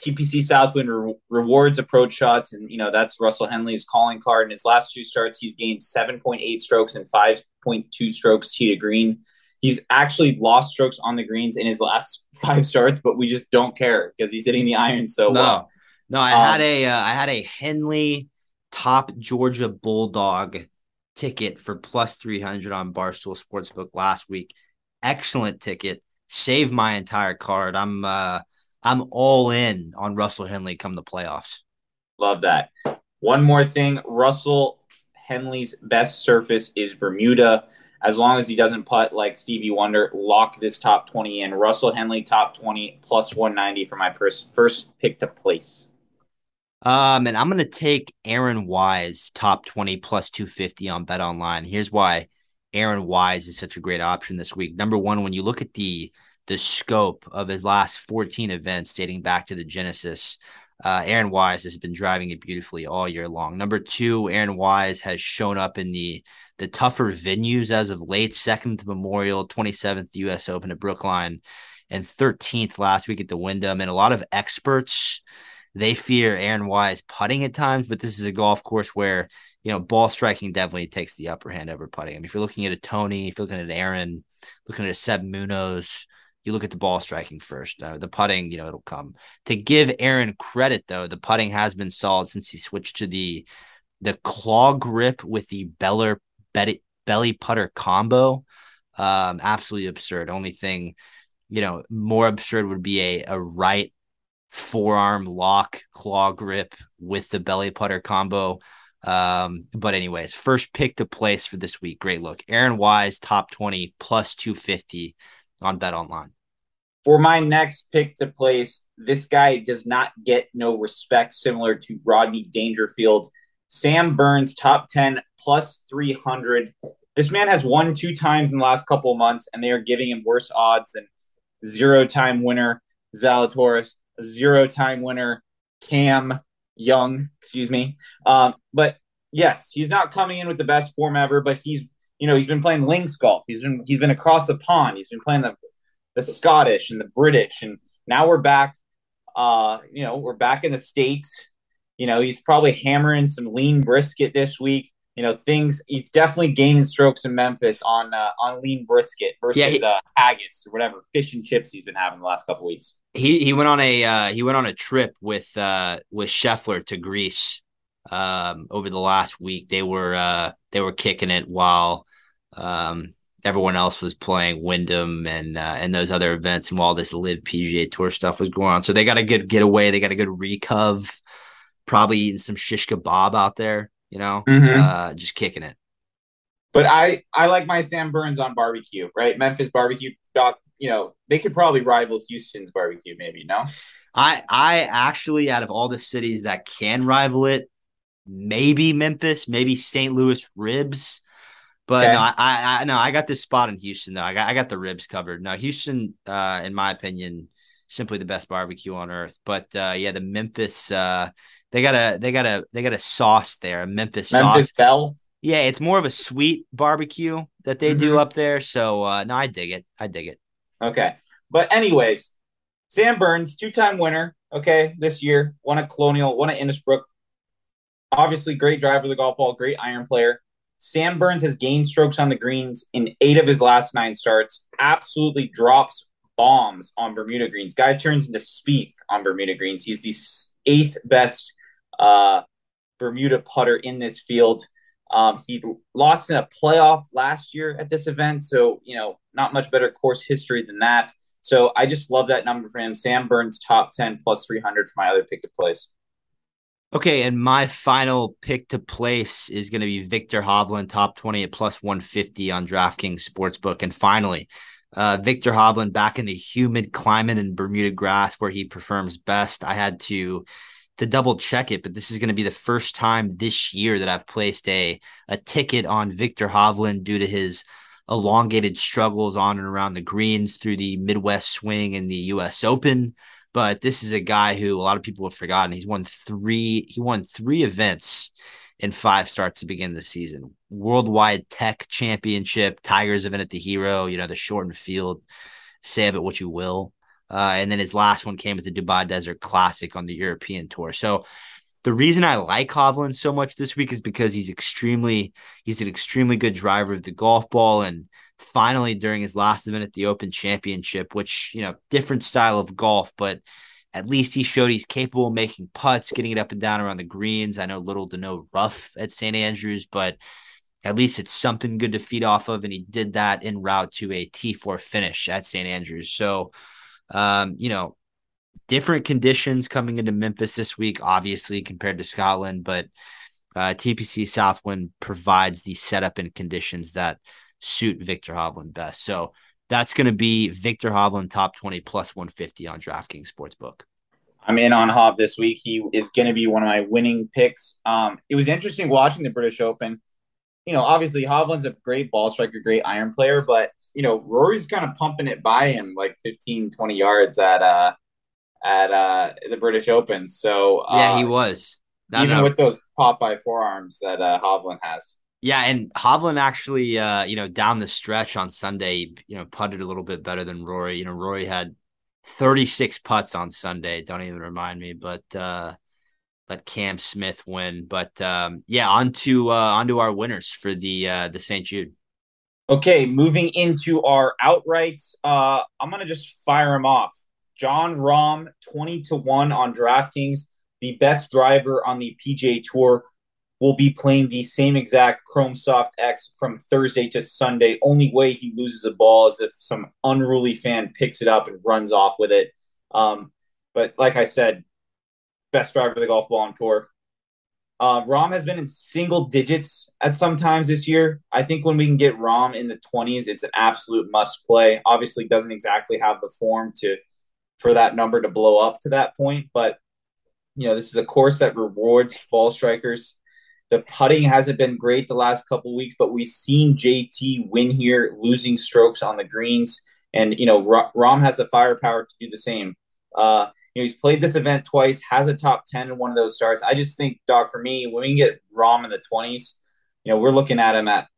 TPC Southwind re- rewards approach shots, and you know that's Russell Henley's calling card. In his last two starts, he's gained 7.8 strokes and 5.2 strokes tee to green. He's actually lost strokes on the greens in his last five starts, but we just don't care because he's hitting the iron so
no.
well.
No, I um, had a uh, I had a Henley top Georgia Bulldog ticket for plus 300 on Barstool Sportsbook last week. Excellent ticket. Saved my entire card. I'm uh I'm all in on Russell Henley come the playoffs.
Love that. One more thing Russell Henley's best surface is Bermuda. As long as he doesn't putt like Stevie Wonder, lock this top 20 in. Russell Henley, top 20, plus 190 for my pers- first pick to place.
Um, and I'm going to take Aaron Wise, top 20, plus 250 on Bet Online. Here's why Aaron Wise is such a great option this week. Number one, when you look at the the scope of his last 14 events dating back to the Genesis. Uh, Aaron Wise has been driving it beautifully all year long. Number two, Aaron Wise has shown up in the the tougher venues as of late. Second to Memorial, 27th U.S. Open at Brookline, and 13th last week at the Wyndham. And a lot of experts they fear Aaron Wise putting at times, but this is a golf course where you know ball striking definitely takes the upper hand over putting. I mean, if you're looking at a Tony, if you're looking at Aaron, looking at a Seb Munoz, you look at the ball striking first. Uh, the putting, you know, it'll come. To give Aaron credit though, the putting has been solid since he switched to the the claw grip with the beller belly, belly putter combo. Um, absolutely absurd. Only thing, you know, more absurd would be a a right forearm lock claw grip with the belly putter combo. Um, but anyways, first pick to place for this week. Great look. Aaron Wise, top 20 plus 250 on Bet Online.
For my next pick to place, this guy does not get no respect, similar to Rodney Dangerfield. Sam Burns, top 10 plus 300. This man has won two times in the last couple of months, and they are giving him worse odds than zero time winner Zalatoris, zero time winner Cam Young, excuse me. Um, but yes, he's not coming in with the best form ever, but he's you know he's been playing links golf. He's been he's been across the pond. He's been playing the the Scottish and the British, and now we're back. Uh, you know, we're back in the states. You know, he's probably hammering some lean brisket this week. You know, things. He's definitely gaining strokes in Memphis on uh, on lean brisket versus yeah, he, uh, haggis or whatever fish and chips he's been having the last couple weeks.
He he went on a uh, he went on a trip with uh, with Scheffler to Greece um, over the last week. They were uh, they were kicking it while um, everyone else was playing Wyndham and uh, and those other events, and while this LIV PGA Tour stuff was going on. So they got a good getaway. They got a good recov. Probably eating some shish kebab out there. You know, mm-hmm. uh, just kicking it.
But I I like my Sam Burns on barbecue, right? Memphis barbecue. You know, they could probably rival Houston's barbecue, maybe. No.
I I actually out of all the cities that can rival it, maybe Memphis, maybe St. Louis ribs. But okay. no, I, I no, I got this spot in Houston though. I got I got the ribs covered. Now Houston, uh, in my opinion, simply the best barbecue on earth. But uh, yeah, the Memphis, uh, they got a they got a they got a sauce there, a Memphis,
Memphis sauce. Bell.
Yeah, it's more of a sweet barbecue that they mm-hmm. do up there. So uh, no, I dig it. I dig it.
Okay, but anyways, Sam Burns, two time winner. Okay, this year won a Colonial, won at Innisbrook, obviously great driver of the golf ball, great iron player. Sam Burns has gained strokes on the greens in eight of his last nine starts. Absolutely drops bombs on Bermuda greens. Guy turns into Spieth on Bermuda greens. He's the eighth best uh, Bermuda putter in this field. Um, he lost in a playoff last year at this event, so you know not much better course history than that. So I just love that number for him. Sam Burns top ten plus three hundred for my other pick to place.
Okay, and my final pick to place is going to be Viktor Hovland, top 20 at plus 150 on DraftKings Sportsbook. And finally, uh, Viktor Hovland back in the humid climate in Bermuda grass where he performs best. I had to to double check it, but this is going to be the first time this year that I've placed a a ticket on Viktor Hovland due to his elongated struggles on and around the greens through the Midwest swing and the US Open. But this is a guy who a lot of people have forgotten. He's won three. He won three events in five starts to begin the season. Worldwide Tech Championship, Tigers event at the Hero. You know the shortened field. Say of it what you will. Uh, and then his last one came at the Dubai Desert Classic on the European Tour. So the reason I like Hovland so much this week is because he's extremely he's an extremely good driver of the golf ball and finally during his last event at the Open Championship, which, you know, different style of golf, but at least he showed he's capable of making putts, getting it up and down around the greens. I know little to no rough at St. Andrews, but at least it's something good to feed off of. And he did that in route to a T4 finish at St. Andrews. So, um, you know, different conditions coming into Memphis this week, obviously, compared to Scotland, but uh, TPC Southwind provides the setup and conditions that suit Viktor Hovland best. So that's going to be Viktor Hovland top 20 plus 150 on DraftKings Sportsbook.
I'm in on Hov this week. He is going to be one of my winning picks. Um, it was interesting watching the British Open. You know, obviously Hovland's a great ball striker, great iron player, but you know, Rory's kind of pumping it by him like 15, 20 yards at uh at uh the British Open. So uh,
yeah, he was.
even with those Popeye forearms that uh Hovland has.
Yeah, and Hovland actually, uh, you know, down the stretch on Sunday, you know, putted a little bit better than Rory. You know, Rory had 36 putts on Sunday. Don't even remind me, but uh, let Cam Smith win. But um, yeah, on to uh, on to our winners for the uh, the St. Jude.
Okay, moving into our outrights, uh, I'm gonna just fire them off. Jon Rahm, 20 to 1 on DraftKings, the best driver on the PGA Tour, will be playing the same exact Chrome Soft X from Thursday to Sunday. Only way he loses a ball is if some unruly fan picks it up and runs off with it. Um, but like I said, best driver of the golf ball on tour. Uh, Rahm has been in single digits at some times this year. I think when we can get Rahm in the 20s, it's an absolute must play. Obviously, doesn't exactly have the form to for that number to blow up to that point, but you know, this is a course that rewards ball strikers. The putting hasn't been great the last couple weeks, but we've seen JT win here, losing strokes on the greens, and you know, Rahm has the firepower to do the same. Uh, you know, he's played this event twice, has a top 10 in one of those starts. I just think, Doc, for me, when we get Rahm in the 20s, you know, we're looking at him at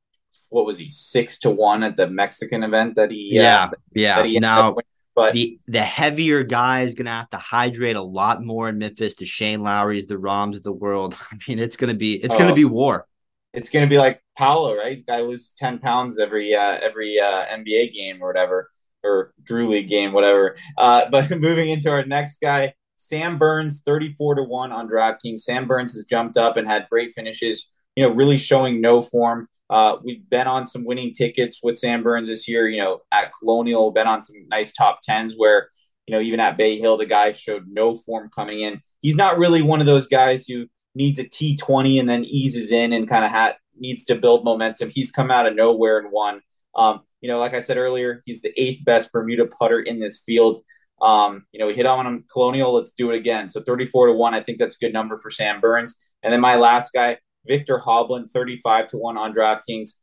what was he, six to one at the Mexican event that he,
uh, yeah, uh, yeah.
That he
now, but the, the heavier guy is going to have to hydrate a lot more in Memphis. The Shane Lowry's, the Rahms of the world. I mean, it's going to be, it's oh, going to be war.
It's going to be like Paolo, right? The guy loses 10 pounds every, uh, every, uh, NBA game or whatever or Drew League game, whatever. Uh, but moving into our next guy, Sam Burns, 34 to 1 on DraftKings. Sam Burns has jumped up and had great finishes, you know, really showing no form. Uh, we've been on some winning tickets with Sam Burns this year, you know, at Colonial, been on some nice top tens where, you know, even at Bay Hill, the guy showed no form coming in. He's not really one of those guys who needs a T20 and then eases in and kind of ha- needs to build momentum. He's come out of nowhere and won. Um, you know, like I said earlier, he's the eighth best Bermuda putter in this field. Um, you know, we hit on him Colonial. Let's do it again. So 34 to 1, I think that's a good number for Sam Burns. And then my last guy, Viktor Hovland, 35 to 1 on DraftKings.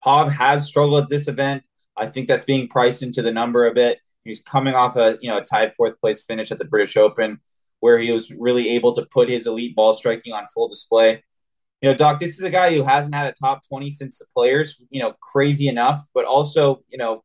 Hov has struggled at this event. I think that's being priced into the number a bit. He's coming off a you know a tied fourth place finish at the British Open, where he was really able to put his elite ball striking on full display you know, Doc, this is a guy who hasn't had a top 20 since the players, you know, crazy enough, but also, you know,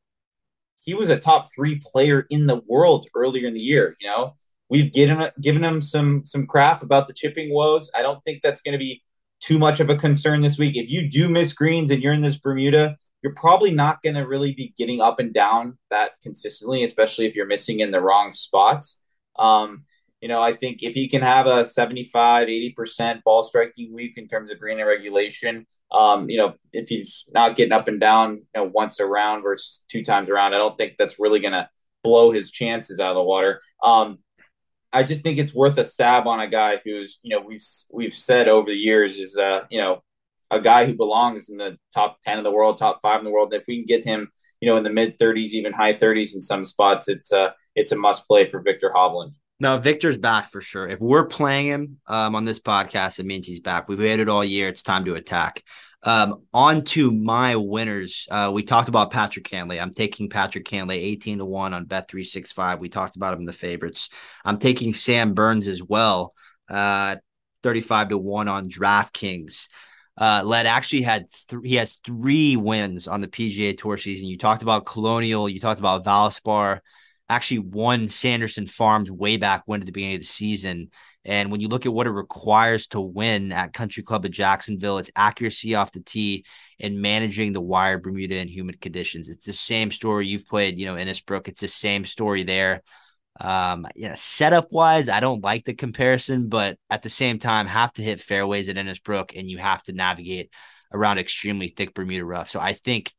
he was a top three player in the world earlier in the year. You know, we've given given him some some crap about the chipping woes. I don't think that's going to be too much of a concern this week. If you do miss greens and you're in this Bermuda, you're probably not going to really be getting up and down that consistently, especially if you're missing in the wrong spots. Um, you know, I think if he can have a 75, 80% ball striking week in terms of green and regulation, um, you know, if he's not getting up and down, you know, once around versus two times around, I don't think that's really going to blow his chances out of the water. Um, I just think it's worth a stab on a guy who's, you know, we've we've said over the years is, uh, you know, a guy who belongs in the top ten of the world, top five in the world. If we can get him, you know, in the mid 30s, even high 30s in some spots, it's a it's a must play for Viktor Hovland.
No, Viktor's back for sure. If we're playing him um, on this podcast, it means he's back. We've waited all year. It's time to attack. Um, on to my winners. Uh, we talked about Patrick Cantlay. I'm taking Patrick Cantlay 18 to 1 on Bet 365. We talked about him in the favorites. I'm taking Sam Burns as well, uh, 35 to 1 on DraftKings. Uh, Led actually had th- he has three wins on the PGA Tour season. You talked about Colonial, you talked about Valspar actually won Sanderson Farms way back when at the beginning of the season. And when you look at what it requires to win at Country Club of Jacksonville, it's accuracy off the tee and managing the wire Bermuda and humid conditions. It's the same story you've played, you know, Innisbrook. It's the same story there. Um, you know, setup wise, I don't like the comparison, but at the same time, have to hit fairways at Innisbrook and you have to navigate around extremely thick Bermuda rough. So I think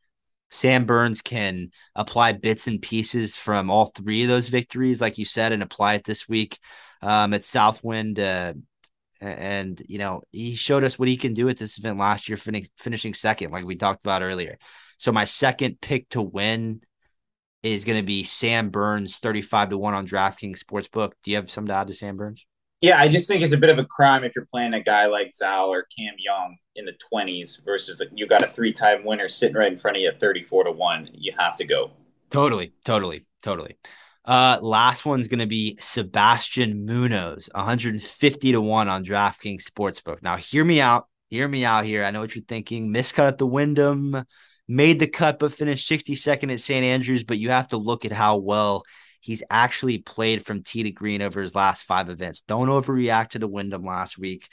Sam Burns can apply bits and pieces from all three of those victories, like you said, and apply it this week um, at Southwind. Uh, and, you know, he showed us what he can do at this event last year, fin- finishing second, like we talked about earlier. So my second pick to win is going to be Sam Burns, 35 to 1 on DraftKings Sportsbook. Do you have some to add to Sam Burns?
Yeah, I just think it's a bit of a crime if you're playing a guy like Zal or Cam Young in the 20s versus you got a three time winner sitting right in front of you at 34 to 1. You have to go.
Totally, totally, totally. Uh, last one's going to be Sebastian Munoz, 150 to 1 on DraftKings Sportsbook. Now, hear me out. Hear me out here. I know what you're thinking. Miscut at the Wyndham, made the cut, but finished 62nd at St. Andrews. But you have to look at how well He's actually played from tee to green over his last five events. Don't overreact to the Wyndham last week.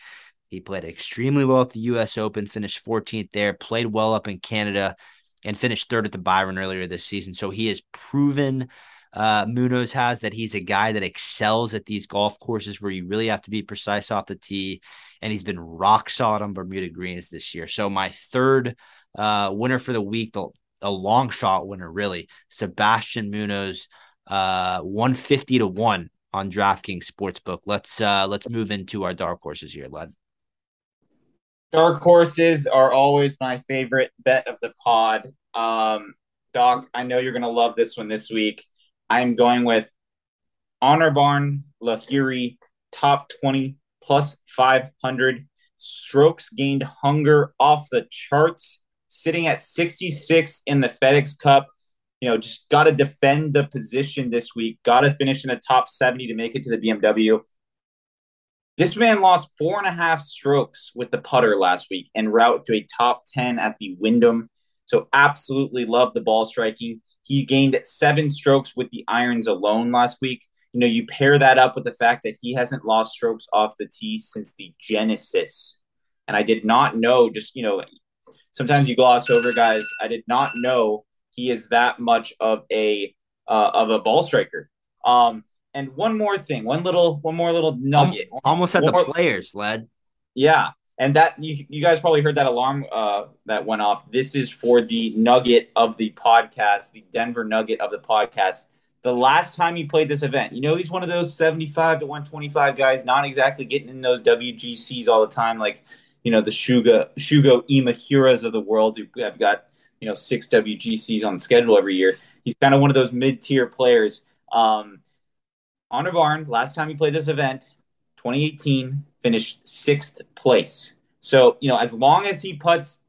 He played extremely well at the U.S. Open, finished 14th there, played well up in Canada, and finished third at the Byron earlier this season. So he has proven uh, Munoz has that he's a guy that excels at these golf courses where you really have to be precise off the tee. And he's been rock solid on Bermuda greens this year. So my third uh, winner for the week, the, a long shot winner, really, Sebastian Munoz, uh, 150 to 1 on DraftKings Sportsbook. Let's uh, let's move into our dark horses here, Led.
Dark horses are always my favorite bet of the pod. Um, Doc, I know you're going to love this one this week. I'm going with Anirban Lahiri top 20 plus 500 strokes gained hunger off the charts, sitting at 66 in the FedEx Cup. You know, just got to defend the position this week. Got to finish in the top 70 to make it to the BMW. This man lost four and a half strokes with the putter last week en route to a top 10 at the Wyndham. So, absolutely love the ball striking. He gained seven strokes with the irons alone last week. You know, you pair that up with the fact that he hasn't lost strokes off the tee since the Genesis. And I did not know, just, you know, sometimes you gloss over guys. I did not know he is that much of a uh, of a ball striker. Um, and one more thing, one little, one more little nugget.
Almost at the more, players, led.
Yeah, and that you, you guys probably heard that alarm uh, that went off. This is for the nugget of the podcast, the Denver nugget of the podcast. The last time he played this event, you know, he's one of those seventy-five to one twenty-five guys, not exactly getting in those WGCs all the time, like you know the Shugo Shugo Imahiras of the world who have got you know six WGCs on schedule every year. He's kind of one of those mid-tier players. Um, Anirban, last time he played this event, 2018, finished sixth place. So, you know, as long as he puts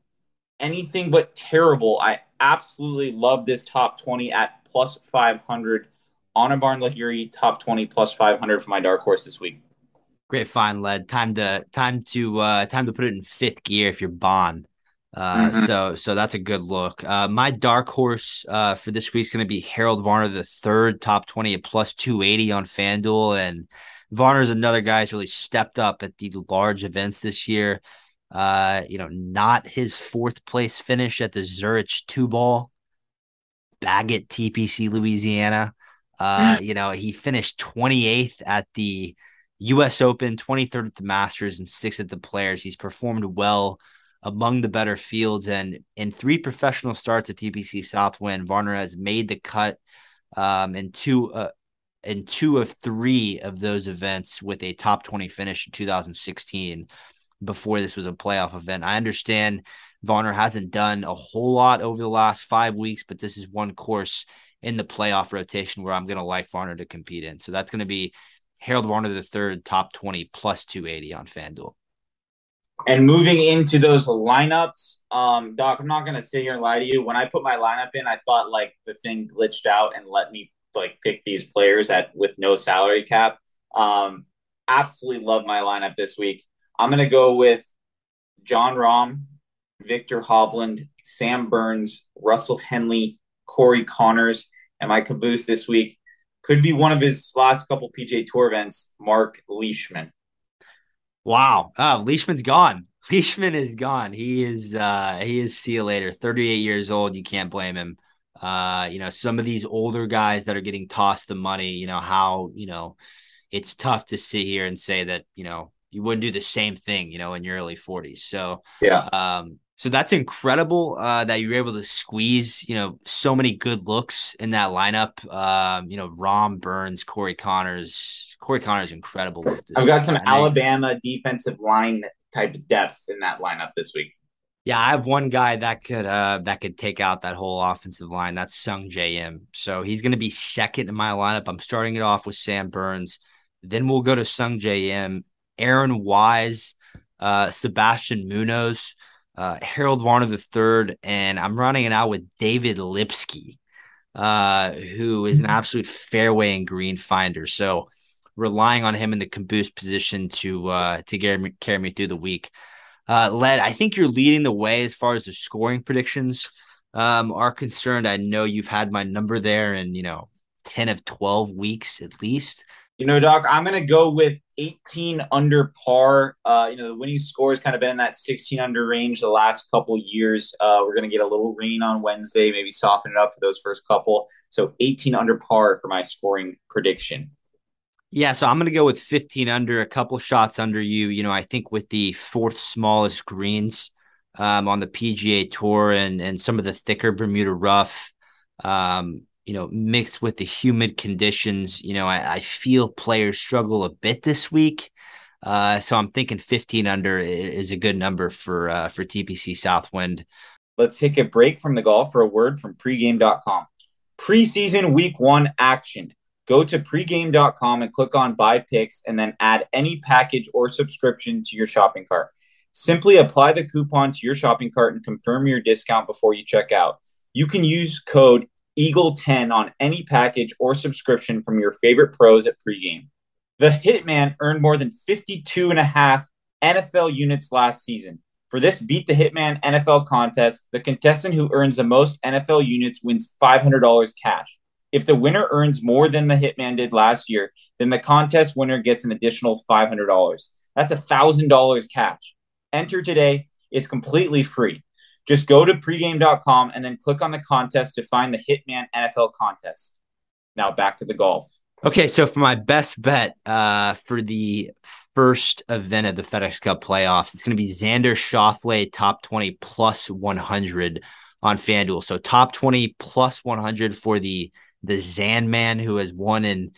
anything but terrible, I absolutely love this top 20 at plus 500. Anirban Lahiri, top 20 plus 500 for my dark horse this week.
Great find, led. Time to time to uh time to put it in fifth gear if you're Bond. Uh, mm-hmm. so so that's a good look. Uh, my dark horse uh, for this week is going to be Harold Varner, the third top twenty at plus two eighty on FanDuel, and Varner is another guy who's really stepped up at the large events this year. Uh, you know, not his fourth place finish at the Zurich two ball, Baggett TPC Louisiana. Uh, you know, he finished twenty eighth at the U.S. Open, twenty third at the Masters, and sixth at the Players. He's performed well among the better fields. And in three professional starts at TPC Southwind, Varner has made the cut um, in two uh, in two of three of those events with a top 20 finish in 2016 before this was a playoff event. I understand Varner hasn't done a whole lot over the last five weeks, but this is one course in the playoff rotation where I'm going to like Varner to compete in. So that's going to be Harold Varner the third, top 20 plus 280 on FanDuel.
And moving into those lineups, um, Doc, I'm not gonna sit here and lie to you. When I put my lineup in, I thought like the thing glitched out and let me like pick these players at with no salary cap. Um, absolutely love my lineup this week. I'm gonna go with Jon Rahm, Viktor Hovland, Sam Burns, Russell Henley, Corey Conners, and my caboose this week could be one of his last couple PJ Tour events, Mark Leishman.
Wow. Oh, Leishman's gone. Leishman is gone. He is uh he is see you later. 38 years old. You can't blame him. Uh, you know, some of these older guys that are getting tossed the money, you know, how, you know, it's tough to sit here and say that, you know, you wouldn't do the same thing, you know, in your early 40s. So
yeah.
Um, so that's incredible uh, that you were able to squeeze, you know, so many good looks in that lineup. Um, you know, Rahm Burns, Corey Conners. Corey Conners incredible.
I've got some Alabama defensive line type of depth in that lineup this week.
Yeah, I have one guy that could uh that could take out that whole offensive line. That's Sung Im. So he's going to be second in my lineup. I'm starting it off with Sam Burns. Then we'll go to Sung Im, Aaron Wise, uh, Sebastian Munoz uh, Harold Varner III, and I'm running it out with David Lipsky, uh, who is an mm-hmm. absolute fairway and green finder. So relying on him in the caboose position to uh, to carry me, carry me through the week. Uh, Led, I think you're leading the way as far as the scoring predictions um, are concerned. I know you've had my number there, and you know 10 of 12 weeks at least.
You know, Doc, I'm going to go with 18 under par. Uh, you know, the winning score has kind of been in that 16 under range the last couple years. Uh, we're going to get a little rain on Wednesday, maybe soften it up for those first couple. So 18 under par for my scoring prediction.
Yeah, so I'm going to go with 15 under, a couple shots under you. You know, I think with the fourth smallest greens um, on the PGA Tour and and some of the thicker Bermuda rough, um, you know, mixed with the humid conditions, you know, I, I feel players struggle a bit this week. Uh, so I'm thinking 15 under is a good number for uh, for TPC Southwind.
Let's take a break from the golf for a word from pregame.com. Preseason week one action. Go to pregame.com and click on buy picks and then add any package or subscription to your shopping cart. Simply apply the coupon to your shopping cart and confirm your discount before you check out. You can use code EAGLE10 on any package or subscription from your favorite pros at pregame. The Hitman earned more than 52 and a half NFL units last season. For this Beat the Hitman NFL contest, the contestant who earns the most NFL units wins $500 cash. If the winner earns more than the Hitman did last year, then the contest winner gets an additional $500. That's $1,000 cash. Enter today. It's completely free. Just go to pregame.com and then click on the contest to find the Hitman NFL contest. Now back to the golf.
Okay, so for my best bet uh, for the first event of the FedEx Cup playoffs, it's going to be Xander Schauffele top 20 plus 100 on FanDuel. So top 20 plus 100 for the the Zan man who has won in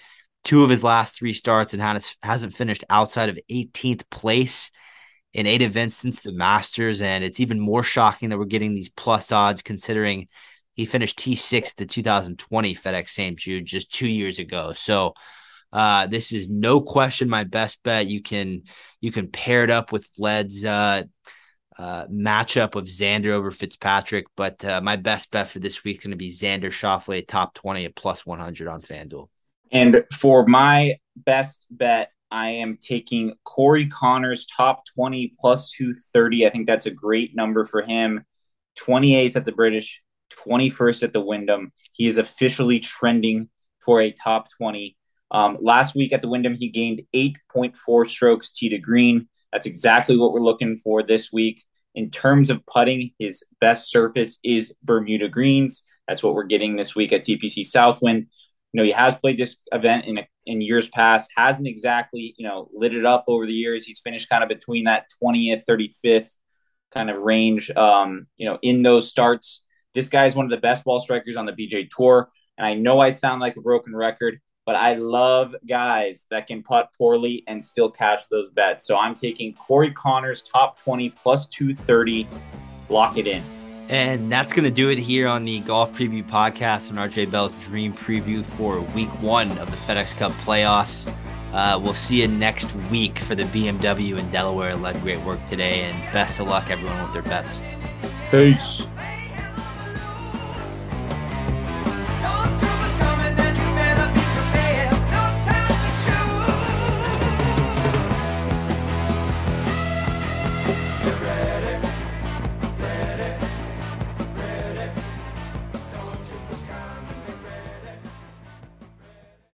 two of his last three starts and has, hasn't finished outside of 18th place in eight events since the Masters. And it's even more shocking that we're getting these plus odds considering he finished T6 the 2020 FedEx St. Jude just two years ago. So uh, this is no question my best bet. You can you can pair it up with Led's uh, uh, matchup of Xander over Fitzpatrick, but uh, my best bet for this week is going to be Xander Schauffele top 20 at plus 100 on FanDuel.
And for my best bet, I am taking Corey Conners top 20 plus 230. I think that's a great number for him. 28th at the British, 21st at the Wyndham. He is officially trending for a top 20. Um, last week at the Wyndham, he gained 8.4 strokes tee to green. That's exactly what we're looking for this week. In terms of putting, his best surface is Bermuda Greens. That's what we're getting this week at TPC Southwind. You know, he has played this event in in years past, hasn't exactly, you know, lit it up over the years. He's finished kind of between that 20th, 35th kind of range, um, you know, in those starts. This guy is one of the best ball strikers on the BJ Tour. And I know I sound like a broken record, but I love guys that can putt poorly and still catch those bets. So I'm taking Corey Conners top 20 plus 230. Lock it in.
And that's going to do it here on the Golf Preview Podcast and RJ Bell's Dream Preview for week one of the FedEx Cup playoffs. Uh, we'll see you next week for the BMW in Delaware. Led great work today, and best of luck, everyone, with their bets.
Peace.